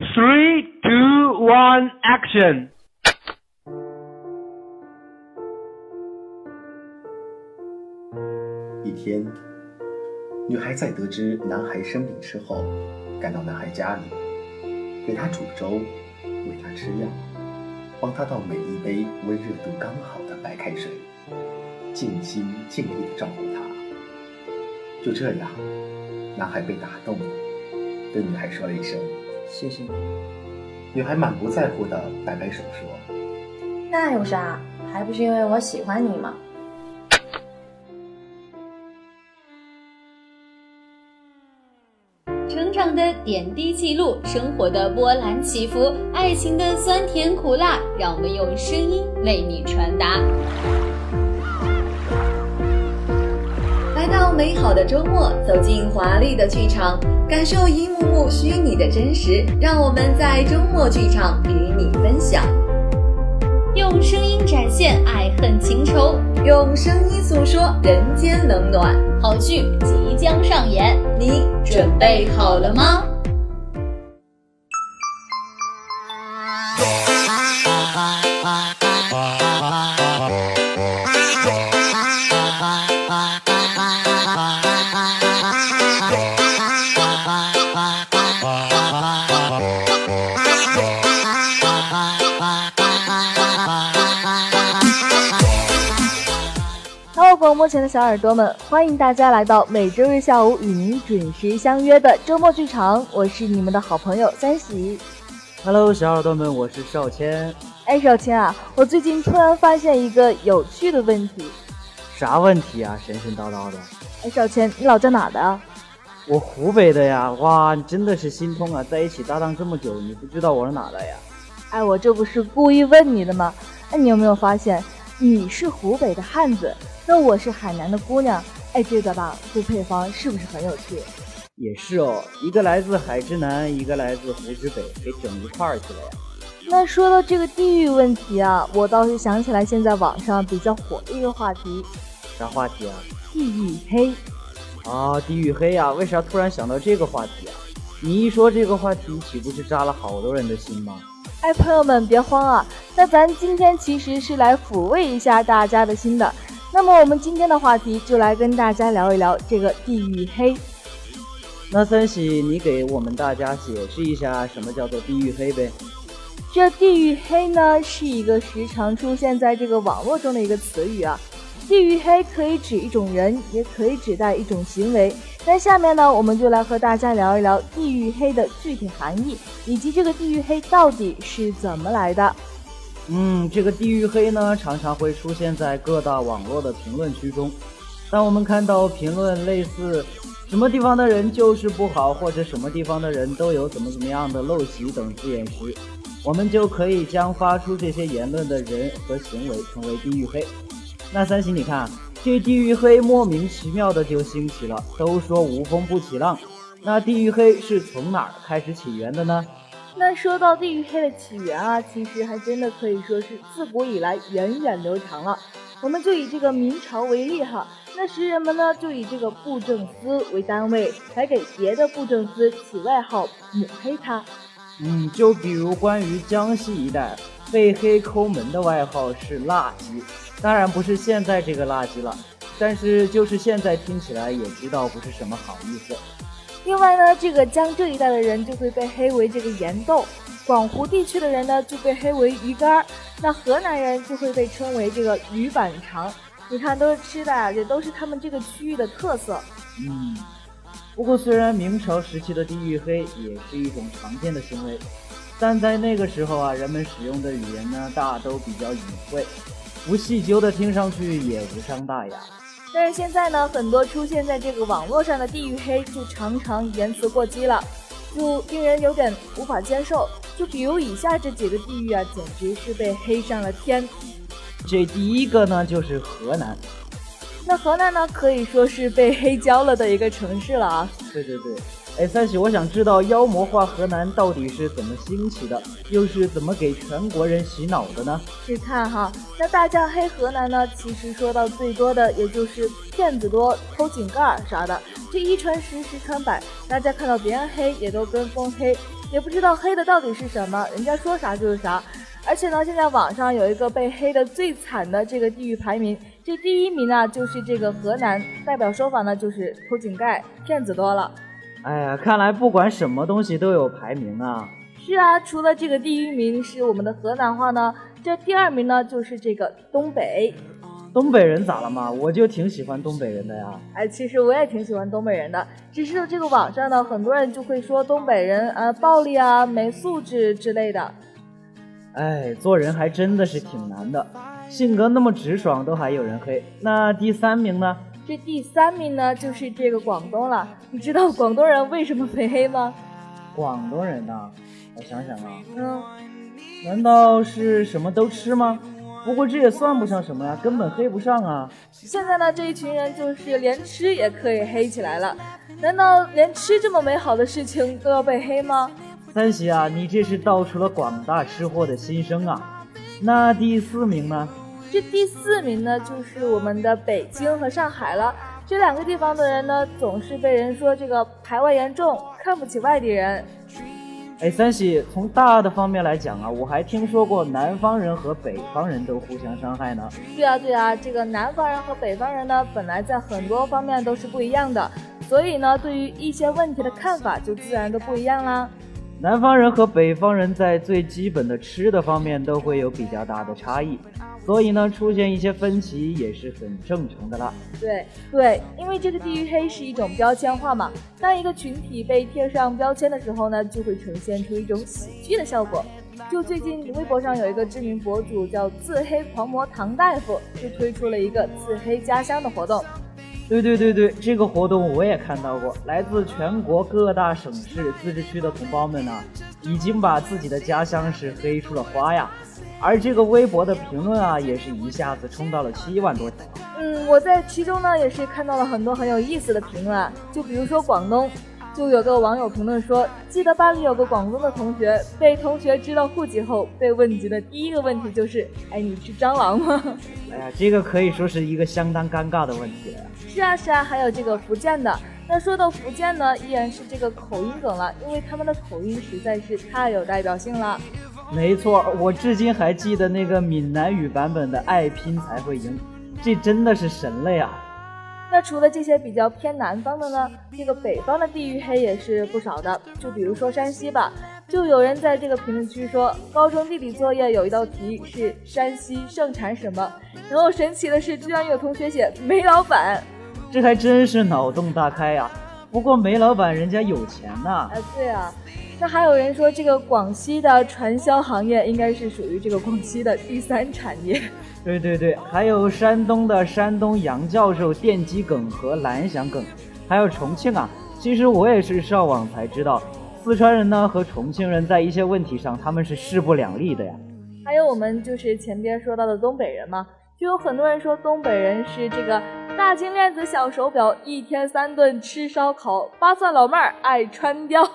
Three, two, one, action！一天，女孩在得知男孩生病之后，赶到男孩家里，给他煮粥，喂他吃药，帮他倒每一杯温热度刚好的白开水，尽心尽力的照顾他。就这样，男孩被打动了，对女孩说了一声“谢谢你”。女孩满不在乎的摆摆手说：“那有啥？还不是因为我喜欢你吗？”成长的点滴记录，生活的波澜起伏，爱情的酸甜苦辣，让我们用声音为你传达。美好的周末，走进华丽的剧场，感受一幕幕虚拟的真实。让我们在周末剧场与你分享，用声音展现爱恨情仇，用声音诉说人间冷暖。好剧即将上演，你准备好了吗？前的小耳朵们，欢迎大家来到每周日下午与您准时相约的周末剧场，我是你们的好朋友三喜。Hello，小耳朵们，我是少谦。哎，少谦啊，我最近突然发现一个有趣的问题。啥问题啊？神神叨叨的。哎，少谦，你老家哪的？我湖北的呀。哇，你真的是心痛啊！在一起搭档这么久，你不知道我是哪的呀？哎，我这不是故意问你的吗？哎，你有没有发现，你是湖北的汉子？那我是海南的姑娘，哎，这个吧，这配方是不是很有趣？也是哦，一个来自海之南，一个来自湖之北，给整一块儿去了呀。那说到这个地域问题啊，我倒是想起来现在网上比较火的一个话题。啥话题啊？地域黑。啊，地域黑呀？为啥突然想到这个话题啊？你一说这个话题，岂不是扎了好多人的心吗？哎，朋友们别慌啊，那咱今天其实是来抚慰一下大家的心的。那么我们今天的话题就来跟大家聊一聊这个地域黑。那三喜，你给我们大家解释一下什么叫做地域黑呗？这地域黑呢，是一个时常出现在这个网络中的一个词语啊。地域黑可以指一种人，也可以指代一种行为。那下面呢，我们就来和大家聊一聊地域黑的具体含义，以及这个地域黑到底是怎么来的。嗯，这个地域黑呢，常常会出现在各大网络的评论区中。当我们看到评论类似“什么地方的人就是不好”或者“什么地方的人都有怎么怎么样的陋习”等字眼时，我们就可以将发出这些言论的人和行为称为地域黑。那三喜，你看，这地域黑莫名其妙的就兴起了。都说无风不起浪，那地域黑是从哪儿开始起源的呢？那说到地域黑的起源啊，其实还真的可以说是自古以来源远流长了。我们就以这个明朝为例哈，那时人们呢就以这个布政司为单位，来给别的布政司起外号抹黑他。嗯，就比如关于江西一带被黑抠门的外号是垃圾，当然不是现在这个垃圾了，但是就是现在听起来也知道不是什么好意思。另外呢，这个江浙一带的人就会被黑为这个盐豆，广湖地区的人呢就被黑为鱼干，那河南人就会被称为这个鱼板肠。你看，都是吃的，也都是他们这个区域的特色。嗯，不过虽然明朝时期的地域黑也是一种常见的行为，但在那个时候啊，人们使用的语言呢大都比较隐晦，不细究的听上去也无伤大雅。但是现在呢，很多出现在这个网络上的地域黑，就常常言辞过激了，就令人有点无法接受。就比如以下这几个地域啊，简直是被黑上了天。这第一个呢，就是河南。那河南呢，可以说是被黑焦了的一个城市了啊。对对对，哎，三喜，我想知道妖魔化河南到底是怎么兴起的，又是怎么给全国人洗脑的呢？是看哈，那大家黑河南呢，其实说到最多的也就是骗子多、偷井盖啥的，这一传十，十传百，大家看到别人黑也都跟风黑，也不知道黑的到底是什么，人家说啥就是啥。而且呢，现在网上有一个被黑的最惨的这个地域排名，这第一名呢就是这个河南，代表说法呢就是偷井盖、骗子多了。哎呀，看来不管什么东西都有排名啊。是啊，除了这个第一名是我们的河南话呢，这第二名呢就是这个东北。东北人咋了嘛？我就挺喜欢东北人的呀。哎，其实我也挺喜欢东北人的，只是这个网上呢，很多人就会说东北人啊暴力啊、没素质之类的。哎，做人还真的是挺难的，性格那么直爽，都还有人黑。那第三名呢？这第三名呢，就是这个广东了。你知道广东人为什么被黑吗？广东人呐，我想想啊，嗯，难道是什么都吃吗？不过这也算不上什么呀，根本黑不上啊。现在呢，这一群人就是连吃也可以黑起来了。难道连吃这么美好的事情都要被黑吗？三喜啊，你这是道出了广大吃货的心声啊！那第四名呢？这第四名呢，就是我们的北京和上海了。这两个地方的人呢，总是被人说这个排外严重，看不起外地人。哎，三喜，从大的方面来讲啊，我还听说过南方人和北方人都互相伤害呢。对啊，对啊，这个南方人和北方人呢，本来在很多方面都是不一样的，所以呢，对于一些问题的看法就自然都不一样啦。南方人和北方人在最基本的吃的方面都会有比较大的差异，所以呢，出现一些分歧也是很正常的啦。对对，因为这个地域黑是一种标签化嘛，当一个群体被贴上标签的时候呢，就会呈现出一种喜剧的效果。就最近微博上有一个知名博主叫自黑狂魔唐大夫，就推出了一个自黑家乡的活动。对对对对，这个活动我也看到过，来自全国各大省市自治区的同胞们呢，已经把自己的家乡是黑出了花呀。而这个微博的评论啊，也是一下子冲到了七万多条。嗯，我在其中呢，也是看到了很多很有意思的评论，就比如说广东。就有个网友评论说，记得班里有个广东的同学，被同学知道户籍后，被问及的第一个问题就是：哎，你是蟑螂吗？哎呀，这个可以说是一个相当尴尬的问题了呀。是啊是啊，还有这个福建的。那说到福建呢，依然是这个口音梗了，因为他们的口音实在是太有代表性了。没错，我至今还记得那个闽南语版本的“爱拼才会赢”，这真的是神了呀。那除了这些比较偏南方的呢，这个北方的地域黑也是不少的。就比如说山西吧，就有人在这个评论区说，高中地理作业有一道题是山西盛产什么，然后神奇的是，居然有同学写煤老板，这还真是脑洞大开呀。不过煤老板人家有钱呐。哎，对啊。那还有人说，这个广西的传销行业应该是属于这个广西的第三产业。对对对，还有山东的山东杨教授电击梗和蓝翔梗，还有重庆啊。其实我也是上网才知道，四川人呢和重庆人在一些问题上他们是势不两立的呀。还有我们就是前边说到的东北人嘛，就有很多人说东北人是这个大金链子小手表，一天三顿吃烧烤，八蒜老妹儿爱穿貂。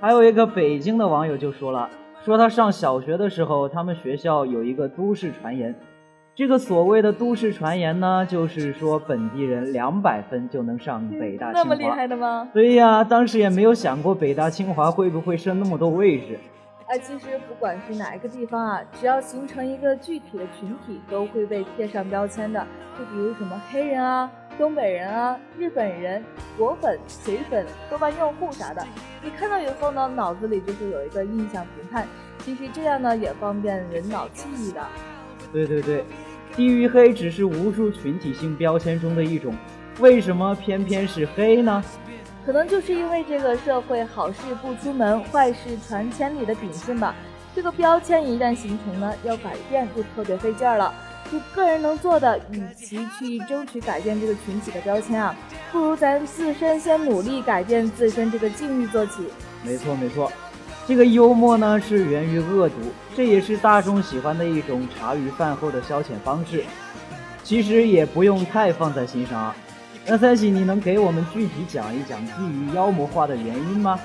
还有一个北京的网友就说了，说他上小学的时候，他们学校有一个都市传言。这个所谓的都市传言呢，就是说本地人两百分就能上北大清华。那么厉害的吗？对呀，当时也没有想过北大清华会不会剩那么多位置。哎，其实不管是哪一个地方啊，只要形成一个具体的群体，都会被贴上标签的。就比如什么黑人啊、东北人啊、日本人、果粉、水粉、豆瓣用户啥的，你看到以后呢，脑子里就会有一个印象评判。其实这样呢，也方便人脑记忆的。对对对。地域黑只是无数群体性标签中的一种，为什么偏偏是黑呢？可能就是因为这个社会好事不出门，坏事传千里的秉性吧。这个标签一旦形成呢，要改变就特别费劲儿了。就个人能做的，与其去争取改变这个群体的标签啊，不如咱自身先努力改变自身这个境遇做起。没错没错。这个幽默呢是源于恶毒，这也是大众喜欢的一种茶余饭后的消遣方式。其实也不用太放在心上啊。那三喜，你能给我们具体讲一讲地狱妖魔化的原因吗？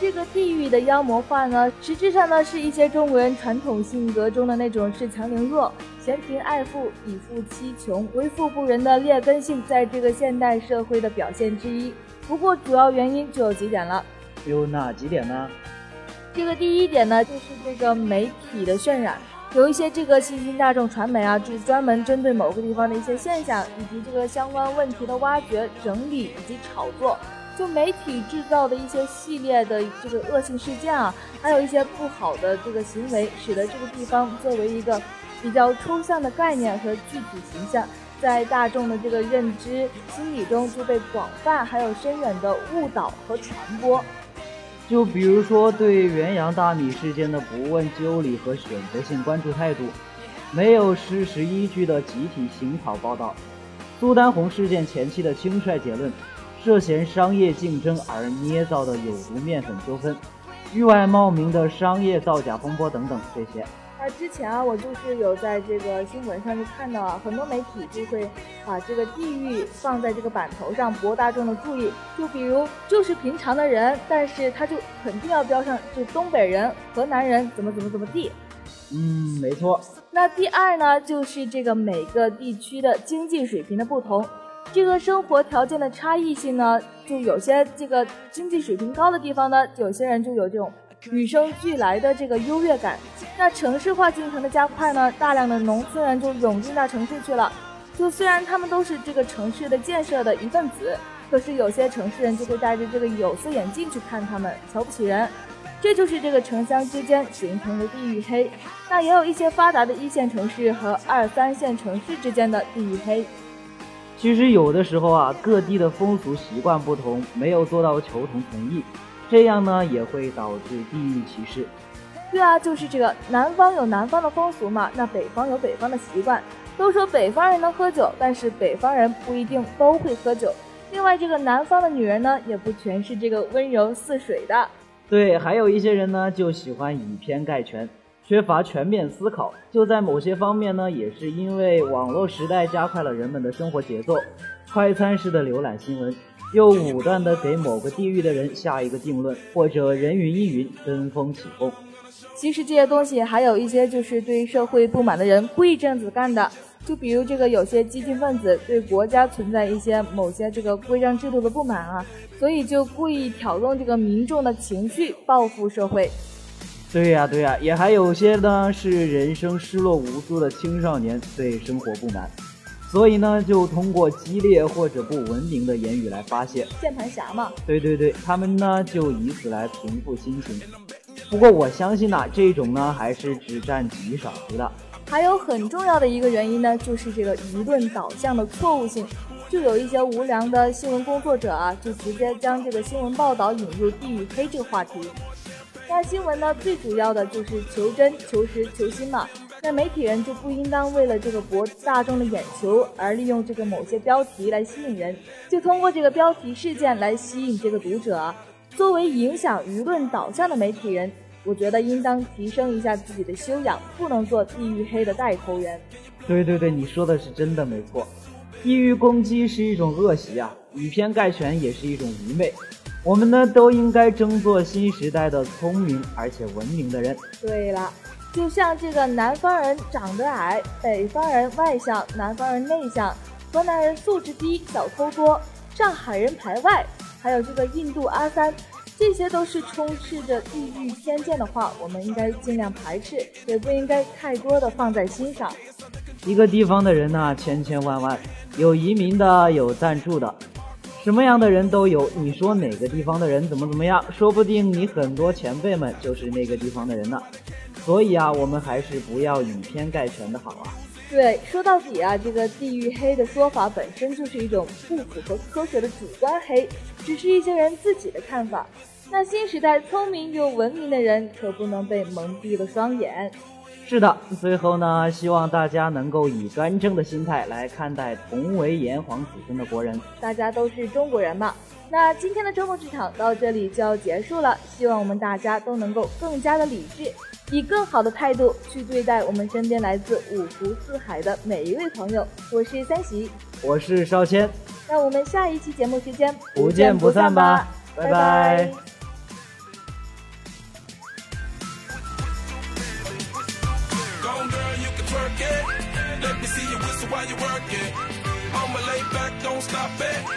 这个地狱的妖魔化呢，实质上呢是一些中国人传统性格中的那种恃强凌弱、嫌贫爱富、以富欺穷、为富不仁的劣根性，在这个现代社会的表现之一。不过主要原因就有几点了，有哪几点呢？这个第一点呢，就是这个媒体的渲染。有一些这个新兴大众传媒啊，就是专门针对某个地方的一些现象以及这个相关问题的挖掘、整理以及炒作，就媒体制造的一些系列的这个恶性事件啊，还有一些不好的这个行为，使得这个地方作为一个比较抽象的概念和具体形象，在大众的这个认知心理中就被广泛还有深远的误导和传播。就比如说对元阳大米事件的不问究理和选择性关注态度，没有事实依据的集体行草报道，苏丹红事件前期的轻率结论，涉嫌商业竞争而捏造的有毒面粉纠纷，域外冒名的商业造假风波等等这些。那之前啊，我就是有在这个新闻上就看到啊，很多媒体就会把这个地域放在这个版头上博大众的注意。就比如就是平常的人，但是他就肯定要标上就东北人、河南人怎么怎么怎么地。嗯，没错。那第二呢，就是这个每个地区的经济水平的不同，这个生活条件的差异性呢，就有些这个经济水平高的地方呢，有些人就有这种。与生俱来的这个优越感，那城市化进程的加快呢，大量的农村人就涌进大城市去了。就虽然他们都是这个城市的建设的一份子，可是有些城市人就会戴着这个有色眼镜去看他们，瞧不起人。这就是这个城乡之间形成的地域黑。那也有一些发达的一线城市和二三线城市之间的地域黑。其实有的时候啊，各地的风俗习惯不同，没有做到求同存异。这样呢也会导致地域歧视。对啊，就是这个南方有南方的风俗嘛，那北方有北方的习惯。都说北方人能喝酒，但是北方人不一定都会喝酒。另外，这个南方的女人呢，也不全是这个温柔似水的。对，还有一些人呢，就喜欢以偏概全，缺乏全面思考。就在某些方面呢，也是因为网络时代加快了人们的生活节奏，快餐式的浏览新闻。又武断的给某个地域的人下一个定论，或者人云亦云，跟风起哄。其实这些东西还有一些就是对社会不满的人故意这样子干的。就比如这个有些激进分子对国家存在一些某些这个规章制度的不满啊，所以就故意挑动这个民众的情绪，报复社会。对呀对呀，也还有些呢是人生失落无助的青少年对生活不满。所以呢，就通过激烈或者不文明的言语来发泄。键盘侠嘛。对对对，他们呢就以此来平复心情。不过我相信呐，这种呢还是只占极少数的。还有很重要的一个原因呢，就是这个舆论导向的错误性。就有一些无良的新闻工作者啊，就直接将这个新闻报道引入地域黑这个话题。那新闻呢，最主要的就是求真、求实、求新嘛。那媒体人就不应当为了这个博大众的眼球而利用这个某些标题来吸引人，就通过这个标题事件来吸引这个读者。作为影响舆论导向的媒体人，我觉得应当提升一下自己的修养，不能做地域黑的带头人。对对对，你说的是真的没错。地域攻击是一种恶习啊，以偏概全也是一种愚昧。我们呢都应该争做新时代的聪明而且文明的人。对了。就像这个南方人长得矮，北方人外向，南方人内向，河南人素质低，小偷多，上海人排外，还有这个印度阿三，这些都是充斥着地域偏见的话，我们应该尽量排斥，也不应该太多的放在心上。一个地方的人呢，千千万万，有移民的，有暂住的，什么样的人都有。你说哪个地方的人怎么怎么样？说不定你很多前辈们就是那个地方的人呢。所以啊，我们还是不要以偏概全的好啊。对，说到底啊，这个地域黑的说法本身就是一种不符合科学的主观黑，只是一些人自己的看法。那新时代聪明又文明的人可不能被蒙蔽了双眼。是的，最后呢，希望大家能够以端正的心态来看待同为炎黄子孙的国人。大家都是中国人嘛。那今天的周末剧场到这里就要结束了，希望我们大家都能够更加的理智。以更好的态度去对待我们身边来自五湖四海的每一位朋友。我是三喜，我是少谦，那我们下一期节目时间不见不散吧，拜拜。don't stop it.